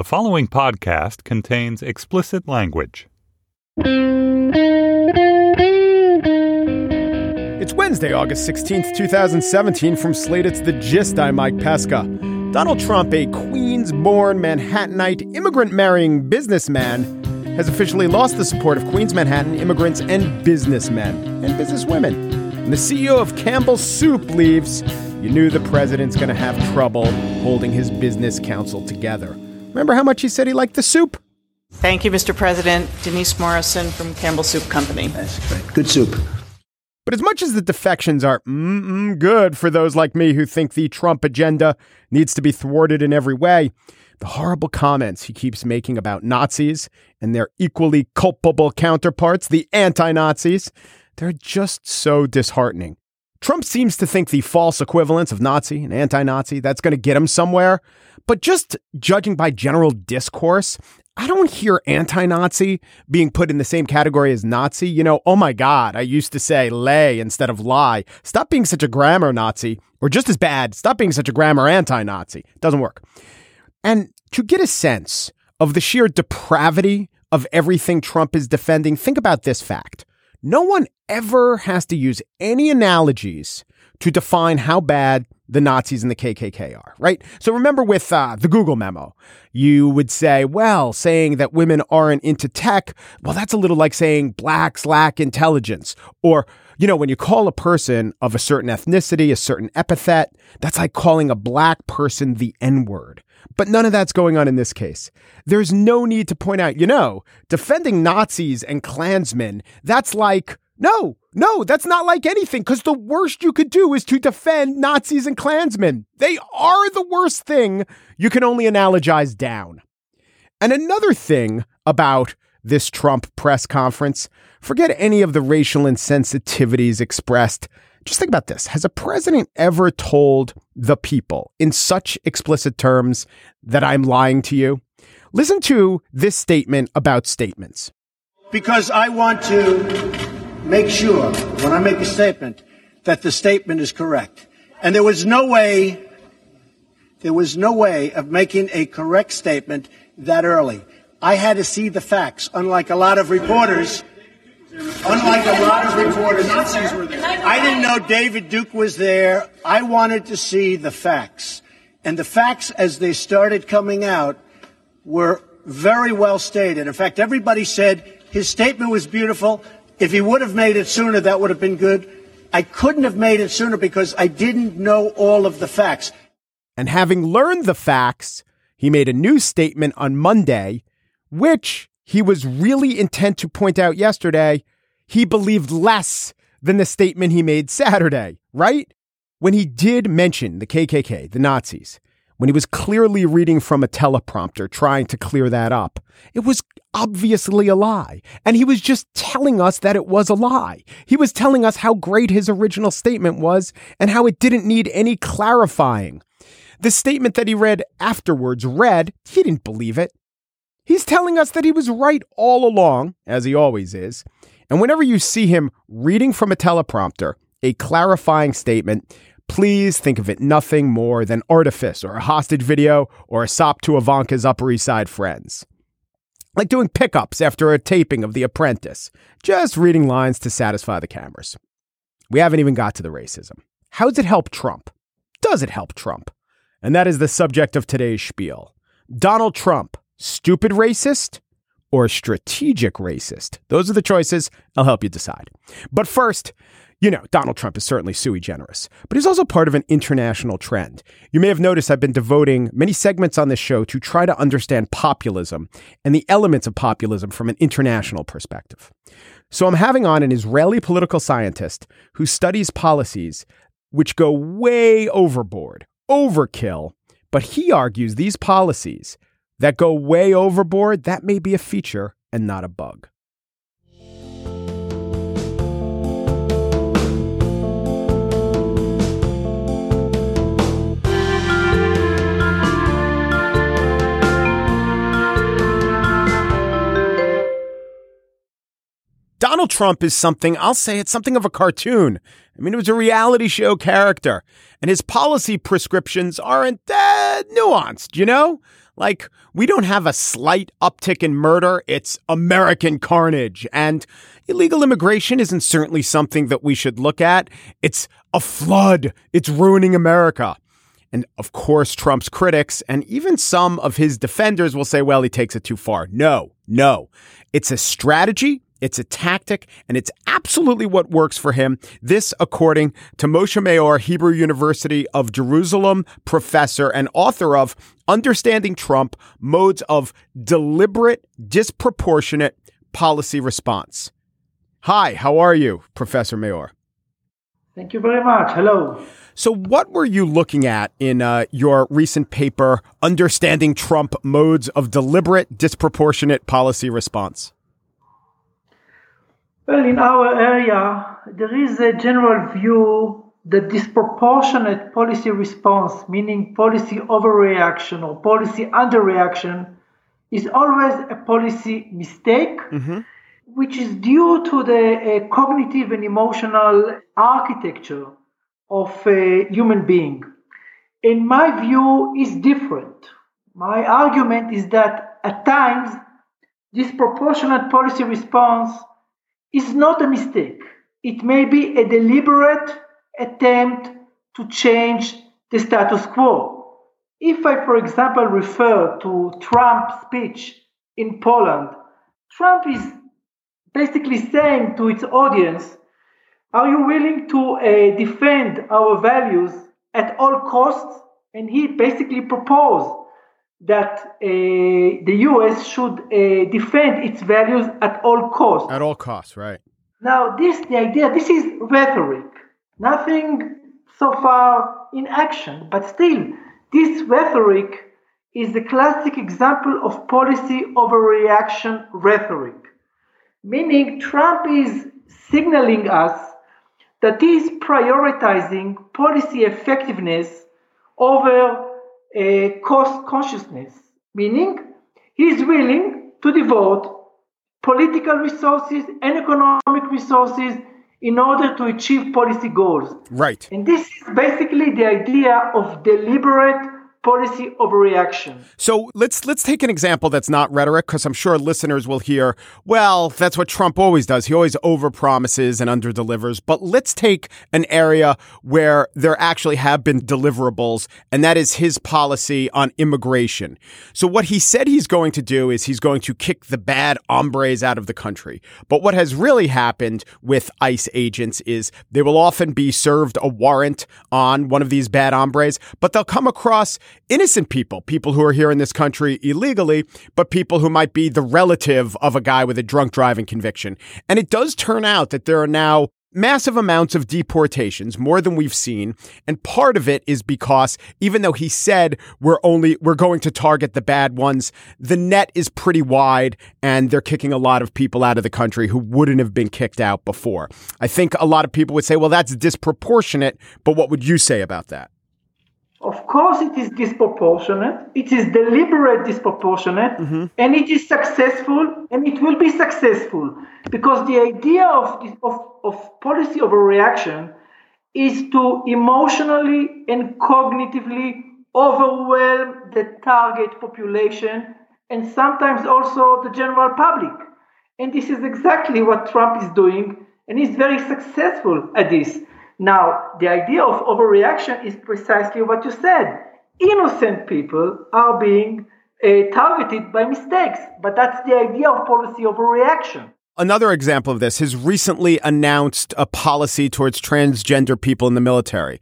The following podcast contains explicit language. It's Wednesday, August 16th, 2017. From Slate, it's The Gist. I'm Mike Pesca. Donald Trump, a Queens born Manhattanite immigrant marrying businessman, has officially lost the support of Queens, Manhattan immigrants and businessmen and businesswomen. And the CEO of Campbell's Soup leaves. You knew the president's going to have trouble holding his business council together. Remember how much he said he liked the soup? Thank you, Mr. President. Denise Morrison from Campbell Soup Company. That's great. Good soup. But as much as the defections are mm good for those like me who think the Trump agenda needs to be thwarted in every way, the horrible comments he keeps making about Nazis and their equally culpable counterparts, the anti Nazis, they're just so disheartening. Trump seems to think the false equivalence of Nazi and anti Nazi, that's going to get him somewhere. But just judging by general discourse, I don't hear anti Nazi being put in the same category as Nazi. You know, oh my God, I used to say lay instead of lie. Stop being such a grammar Nazi, or just as bad, stop being such a grammar anti Nazi. Doesn't work. And to get a sense of the sheer depravity of everything Trump is defending, think about this fact. No one ever has to use any analogies to define how bad the Nazis and the KKK are, right? So remember with uh, the Google memo, you would say, well, saying that women aren't into tech, well, that's a little like saying blacks lack intelligence. Or, you know, when you call a person of a certain ethnicity, a certain epithet, that's like calling a black person the N word. But none of that's going on in this case. There's no need to point out, you know, defending Nazis and Klansmen, that's like, no, no, that's not like anything because the worst you could do is to defend Nazis and Klansmen. They are the worst thing. You can only analogize down. And another thing about this Trump press conference, forget any of the racial insensitivities expressed. Just think about this. Has a president ever told the people in such explicit terms that I'm lying to you? Listen to this statement about statements. Because I want to make sure when I make a statement that the statement is correct. And there was no way, there was no way of making a correct statement that early. I had to see the facts, unlike a lot of reporters. Unlike a lot of reporters, Nazis were there. I didn't know David Duke was there. I wanted to see the facts. And the facts, as they started coming out, were very well stated. In fact, everybody said his statement was beautiful. If he would have made it sooner, that would have been good. I couldn't have made it sooner because I didn't know all of the facts. And having learned the facts, he made a new statement on Monday, which he was really intent to point out yesterday. He believed less than the statement he made Saturday, right? When he did mention the KKK, the Nazis, when he was clearly reading from a teleprompter trying to clear that up. It was obviously a lie. And he was just telling us that it was a lie. He was telling us how great his original statement was and how it didn't need any clarifying. The statement that he read afterwards read, he didn't believe it. He's telling us that he was right all along, as he always is. And whenever you see him reading from a teleprompter, a clarifying statement, please think of it nothing more than artifice or a hostage video or a sop to Ivanka's Upper East Side friends. Like doing pickups after a taping of The Apprentice, just reading lines to satisfy the cameras. We haven't even got to the racism. How does it help Trump? Does it help Trump? And that is the subject of today's spiel. Donald Trump, stupid racist or strategic racist? Those are the choices. I'll help you decide. But first, you know, Donald Trump is certainly sui generis, but he's also part of an international trend. You may have noticed I've been devoting many segments on this show to try to understand populism and the elements of populism from an international perspective. So I'm having on an Israeli political scientist who studies policies which go way overboard, overkill, but he argues these policies that go way overboard, that may be a feature and not a bug. Donald Trump is something, I'll say it's something of a cartoon. I mean, it was a reality show character, and his policy prescriptions aren't that nuanced, you know? Like, we don't have a slight uptick in murder, it's American carnage. And illegal immigration isn't certainly something that we should look at. It's a flood, it's ruining America. And of course, Trump's critics and even some of his defenders will say, well, he takes it too far. No, no. It's a strategy it's a tactic, and it's absolutely what works for him. This, according to Moshe Maor, Hebrew University of Jerusalem professor and author of Understanding Trump Modes of Deliberate, Disproportionate Policy Response. Hi, how are you, Professor Maor? Thank you very much. Hello. So, what were you looking at in uh, your recent paper, Understanding Trump Modes of Deliberate, Disproportionate Policy Response? Well, in our area, there is a general view that disproportionate policy response, meaning policy overreaction or policy underreaction, is always a policy mistake, mm-hmm. which is due to the uh, cognitive and emotional architecture of a human being. In my view, is different. My argument is that at times, disproportionate policy response is not a mistake. It may be a deliberate attempt to change the status quo. If I, for example, refer to Trump's speech in Poland, Trump is basically saying to its audience, Are you willing to uh, defend our values at all costs? And he basically proposed that uh, the US should uh, defend its values at all costs. At all costs, right. Now, this, the idea, this is rhetoric. Nothing so far in action, but still, this rhetoric is a classic example of policy overreaction rhetoric. Meaning, Trump is signaling us that he is prioritizing policy effectiveness over a cost consciousness, meaning he is willing to devote political resources and economic resources in order to achieve policy goals. Right. And this is basically the idea of deliberate policy overreaction. So let's let's take an example that's not rhetoric, because I'm sure listeners will hear, well, that's what Trump always does. He always overpromises and underdelivers. But let's take an area where there actually have been deliverables, and that is his policy on immigration. So what he said he's going to do is he's going to kick the bad hombres out of the country. But what has really happened with ICE agents is they will often be served a warrant on one of these bad hombres, but they'll come across innocent people, people who are here in this country illegally, but people who might be the relative of a guy with a drunk driving conviction. And it does turn out that there are now massive amounts of deportations, more than we've seen. And part of it is because even though he said we're only, we're going to target the bad ones, the net is pretty wide and they're kicking a lot of people out of the country who wouldn't have been kicked out before. I think a lot of people would say, well, that's disproportionate. But what would you say about that? Of course, it is disproportionate. It is deliberate disproportionate, mm-hmm. and it is successful, and it will be successful because the idea of, of, of policy overreaction is to emotionally and cognitively overwhelm the target population and sometimes also the general public. And this is exactly what Trump is doing, and he's very successful at this. Now, the idea of overreaction is precisely what you said. Innocent people are being uh, targeted by mistakes, but that's the idea of policy overreaction. Another example of this, his recently announced a policy towards transgender people in the military.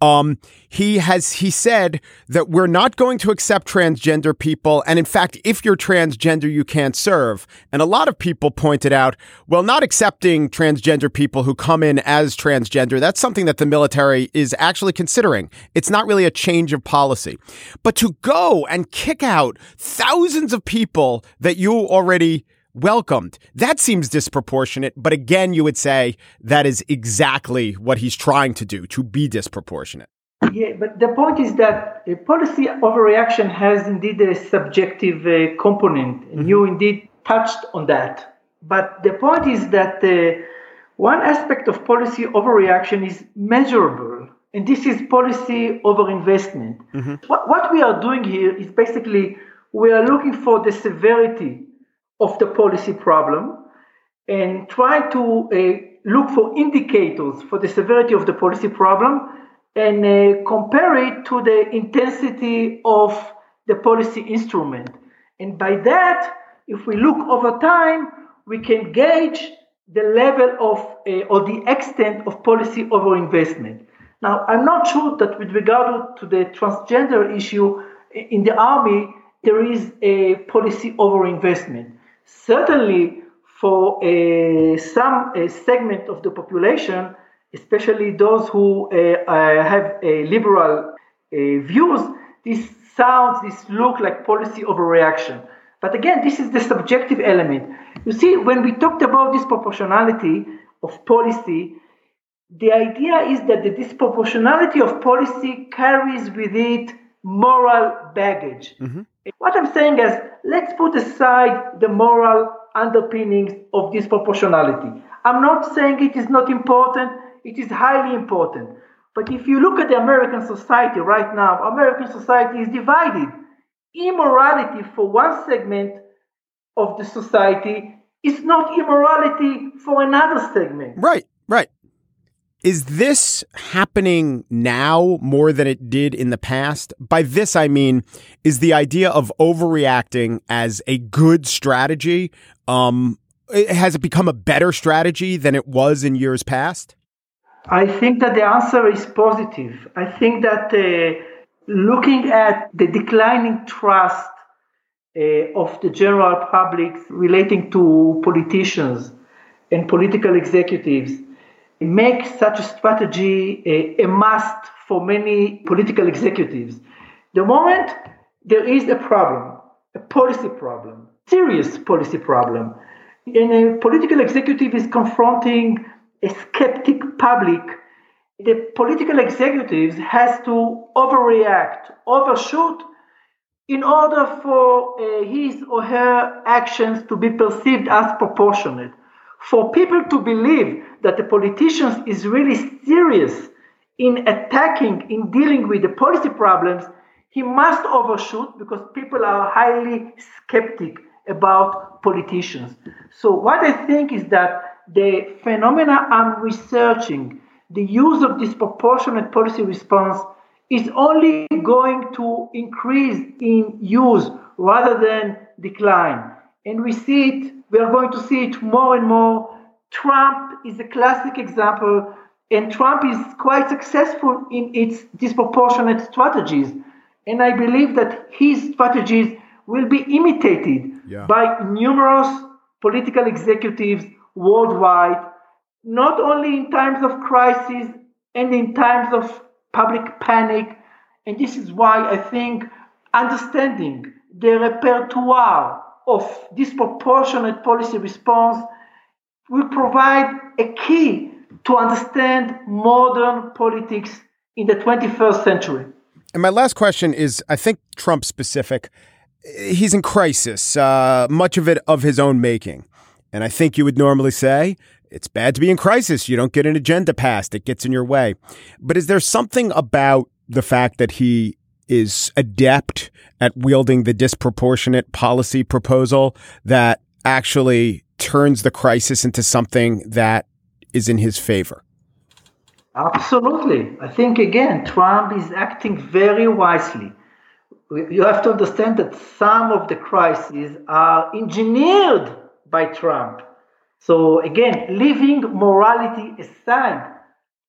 Um, he has he said that we're not going to accept transgender people, and in fact, if you're transgender, you can't serve. And a lot of people pointed out, well, not accepting transgender people who come in as transgender, that's something that the military is actually considering. It's not really a change of policy, but to go and kick out thousands of people that you already welcomed. That seems disproportionate, but again, you would say that is exactly what he's trying to do, to be disproportionate. Yeah, but the point is that a policy overreaction has indeed a subjective uh, component, and mm-hmm. you indeed touched on that. But the point is that uh, one aspect of policy overreaction is measurable, and this is policy overinvestment. Mm-hmm. What, what we are doing here is basically we are looking for the severity of the policy problem and try to uh, look for indicators for the severity of the policy problem and uh, compare it to the intensity of the policy instrument. And by that, if we look over time, we can gauge the level of uh, or the extent of policy overinvestment. Now, I'm not sure that with regard to the transgender issue in the army, there is a policy overinvestment. Certainly, for some segment of the population, especially those who uh, uh have liberal uh, views, this sounds, this look like policy overreaction. But again, this is the subjective element. You see, when we talked about disproportionality of policy, the idea is that the disproportionality of policy carries with it moral baggage. Mm-hmm. What I'm saying is, let's put aside the moral underpinnings of disproportionality. I'm not saying it is not important, it is highly important. But if you look at the American society right now, American society is divided. Immorality for one segment of the society is not immorality for another segment. Right, right. Is this happening now more than it did in the past? By this, I mean, is the idea of overreacting as a good strategy? Um, has it become a better strategy than it was in years past? I think that the answer is positive. I think that uh, looking at the declining trust uh, of the general public relating to politicians and political executives, make such a strategy a, a must for many political executives. The moment there is a problem, a policy problem, serious policy problem, and a political executive is confronting a skeptic public, the political executives has to overreact, overshoot in order for uh, his or her actions to be perceived as proportionate. For people to believe that the politicians is really serious in attacking, in dealing with the policy problems, he must overshoot because people are highly skeptic about politicians. So what I think is that the phenomena I'm researching, the use of disproportionate policy response is only going to increase in use rather than decline. And we see it, we are going to see it more and more Trump is a classic example, and Trump is quite successful in its disproportionate strategies. And I believe that his strategies will be imitated yeah. by numerous political executives worldwide, not only in times of crisis and in times of public panic. And this is why I think understanding the repertoire of disproportionate policy response will provide a key to understand modern politics in the 21st century. And my last question is I think Trump specific. He's in crisis, uh, much of it of his own making. And I think you would normally say it's bad to be in crisis. You don't get an agenda passed, it gets in your way. But is there something about the fact that he is adept at wielding the disproportionate policy proposal that actually turns the crisis into something that is in his favor? Absolutely. I think, again, Trump is acting very wisely. You have to understand that some of the crises are engineered by Trump. So, again, leaving morality aside,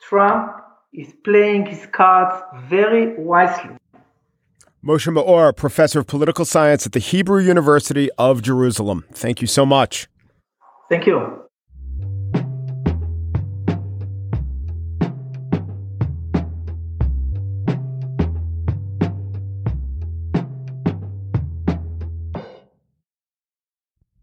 Trump is playing his cards very wisely. Moshe Maor, professor of political science at the Hebrew University of Jerusalem. Thank you so much. Thank you.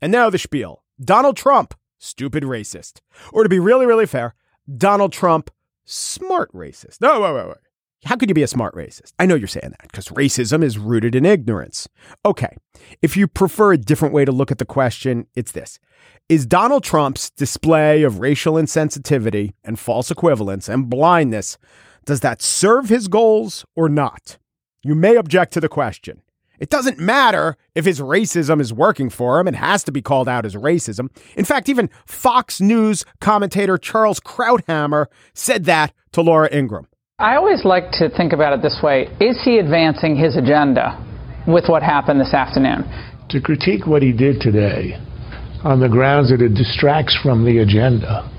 And now the spiel Donald Trump, stupid racist. Or to be really, really fair, Donald Trump, smart racist. No, wait, wait, wait. How could you be a smart racist? I know you're saying that because racism is rooted in ignorance. Okay. If you prefer a different way to look at the question, it's this Is Donald Trump's display of racial insensitivity and false equivalence and blindness, does that serve his goals or not? You may object to the question. It doesn't matter if his racism is working for him. It has to be called out as racism. In fact, even Fox News commentator Charles Krauthammer said that to Laura Ingraham. I always like to think about it this way Is he advancing his agenda with what happened this afternoon? To critique what he did today on the grounds that it distracts from the agenda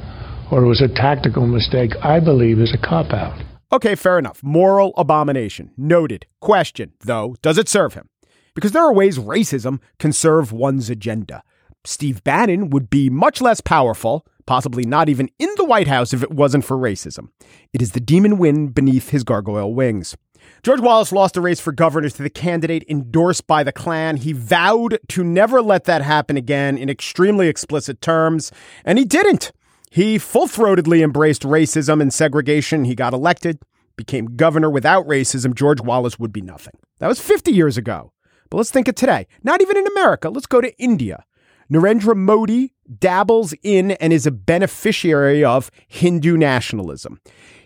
or it was a tactical mistake, I believe is a cop out. Okay, fair enough. Moral abomination. Noted. Question, though, does it serve him? Because there are ways racism can serve one's agenda. Steve Bannon would be much less powerful, possibly not even in the White House if it wasn't for racism. It is the demon wind beneath his gargoyle wings. George Wallace lost a race for governor to the candidate endorsed by the Klan. He vowed to never let that happen again in extremely explicit terms, and he didn't. He full throatedly embraced racism and segregation. He got elected, became governor. Without racism, George Wallace would be nothing. That was 50 years ago. But let's think of today. Not even in America. Let's go to India. Narendra Modi dabbles in and is a beneficiary of Hindu nationalism.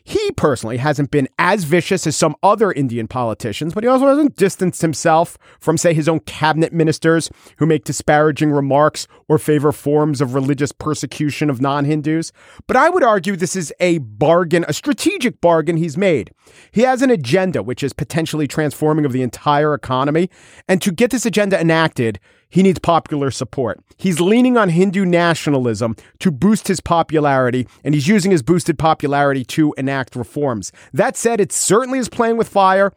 He personally hasn't been as vicious as some other Indian politicians, but he also hasn't distanced himself from, say, his own cabinet ministers who make disparaging remarks or favor forms of religious persecution of non Hindus. But I would argue this is a bargain, a strategic bargain he's made. He has an agenda which is potentially transforming of the entire economy. And to get this agenda enacted, he needs popular support. He's leaning on Hindu nationalism to boost his popularity, and he's using his boosted popularity to enact reforms. That said, it certainly is playing with fire.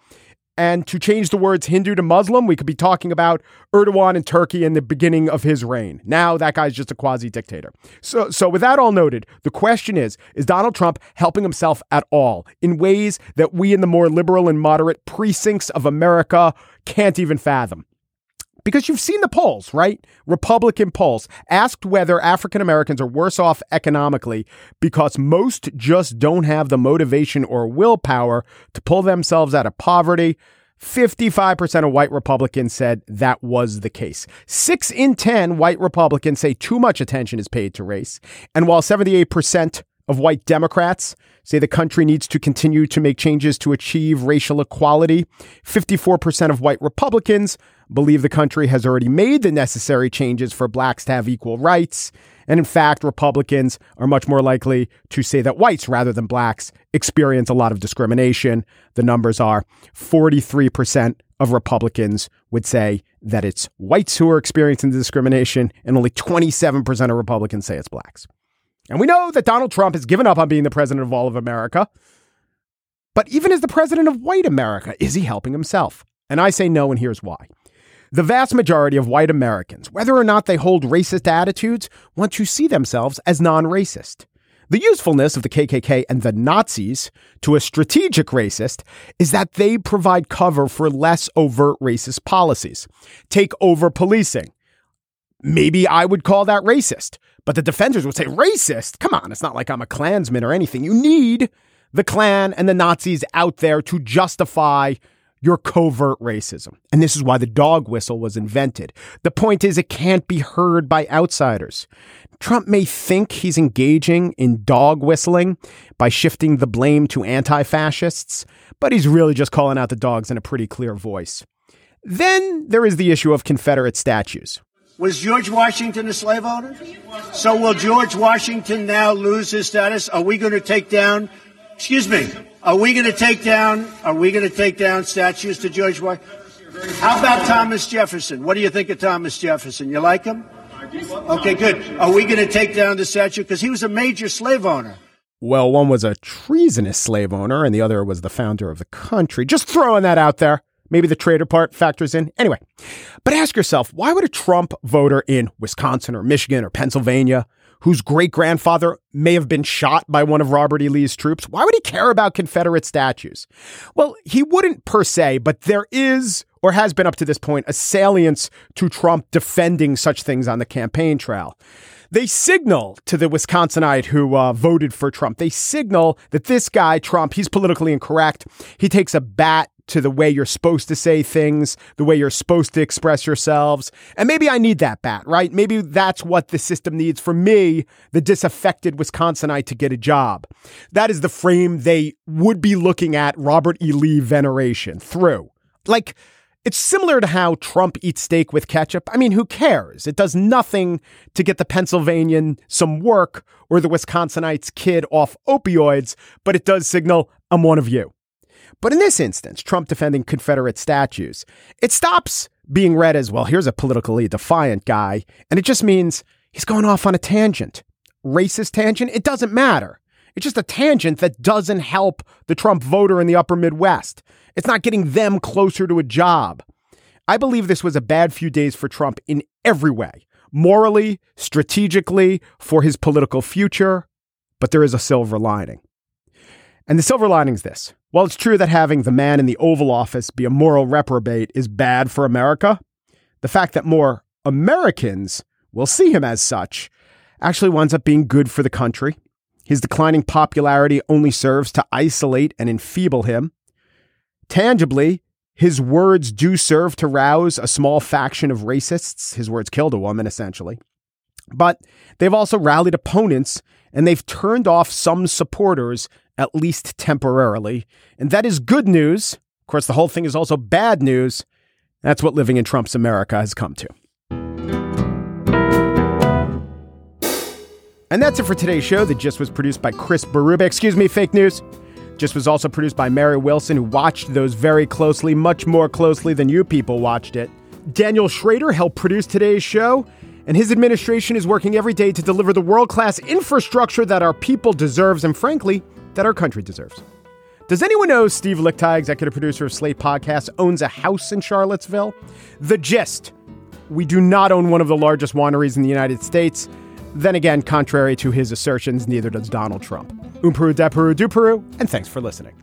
And to change the words Hindu to Muslim, we could be talking about Erdogan in Turkey in the beginning of his reign. Now that guy's just a quasi dictator. So, so with that all noted, the question is: Is Donald Trump helping himself at all in ways that we in the more liberal and moderate precincts of America can't even fathom? Because you've seen the polls, right? Republican polls asked whether African Americans are worse off economically because most just don't have the motivation or willpower to pull themselves out of poverty. 55% of white Republicans said that was the case. Six in 10 white Republicans say too much attention is paid to race. And while 78% of white Democrats say the country needs to continue to make changes to achieve racial equality, 54% of white Republicans believe the country has already made the necessary changes for blacks to have equal rights. And in fact, Republicans are much more likely to say that whites rather than blacks experience a lot of discrimination. The numbers are 43% of Republicans would say that it's whites who are experiencing the discrimination, and only 27% of Republicans say it's blacks. And we know that Donald Trump has given up on being the president of all of America. But even as the president of white America, is he helping himself? And I say no, and here's why. The vast majority of white Americans, whether or not they hold racist attitudes, want to see themselves as non racist. The usefulness of the KKK and the Nazis to a strategic racist is that they provide cover for less overt racist policies. Take over policing. Maybe I would call that racist, but the defenders would say, racist? Come on, it's not like I'm a Klansman or anything. You need the Klan and the Nazis out there to justify your covert racism. And this is why the dog whistle was invented. The point is, it can't be heard by outsiders. Trump may think he's engaging in dog whistling by shifting the blame to anti fascists, but he's really just calling out the dogs in a pretty clear voice. Then there is the issue of Confederate statues. Was George Washington a slave owner? So will George Washington now lose his status? Are we going to take down, excuse me, are we going to take down? Are we going to take down statues to George Washington? How about Thomas Jefferson? What do you think of Thomas Jefferson? You like him? Okay, good. Are we going to take down the statue because he was a major slave owner? Well, one was a treasonous slave owner, and the other was the founder of the country. Just throwing that out there. Maybe the traitor part factors in. Anyway, but ask yourself why would a Trump voter in Wisconsin or Michigan or Pennsylvania, whose great grandfather may have been shot by one of Robert E. Lee's troops, why would he care about Confederate statues? Well, he wouldn't per se, but there is or has been up to this point a salience to Trump defending such things on the campaign trail. They signal to the Wisconsinite who uh, voted for Trump, they signal that this guy, Trump, he's politically incorrect. He takes a bat to the way you're supposed to say things, the way you're supposed to express yourselves. And maybe I need that bat, right? Maybe that's what the system needs for me, the disaffected Wisconsinite, to get a job. That is the frame they would be looking at Robert E. Lee veneration through. Like, it's similar to how Trump eats steak with ketchup. I mean, who cares? It does nothing to get the Pennsylvanian some work or the Wisconsinite's kid off opioids, but it does signal, I'm one of you. But in this instance, Trump defending Confederate statues, it stops being read as, well, here's a politically defiant guy, and it just means he's going off on a tangent. Racist tangent? It doesn't matter. It's just a tangent that doesn't help the Trump voter in the upper Midwest. It's not getting them closer to a job. I believe this was a bad few days for Trump in every way morally, strategically, for his political future. But there is a silver lining. And the silver lining is this while it's true that having the man in the Oval Office be a moral reprobate is bad for America, the fact that more Americans will see him as such actually winds up being good for the country. His declining popularity only serves to isolate and enfeeble him. Tangibly, his words do serve to rouse a small faction of racists. His words killed a woman, essentially. But they've also rallied opponents and they've turned off some supporters at least temporarily. And that is good news. Of course, the whole thing is also bad news. That's what living in Trump's America has come to. And that's it for today's show. The Gist was produced by Chris Berube. Excuse me, fake news. Gist was also produced by Mary Wilson, who watched those very closely, much more closely than you people watched it. Daniel Schrader helped produce today's show, and his administration is working every day to deliver the world class infrastructure that our people deserves, and frankly, that our country deserves. Does anyone know Steve Lickteig, executive producer of Slate Podcast, owns a house in Charlottesville? The gist we do not own one of the largest wineries in the United States. Then again, contrary to his assertions, neither does Donald Trump. Umperu, depuru, duperu, and thanks for listening.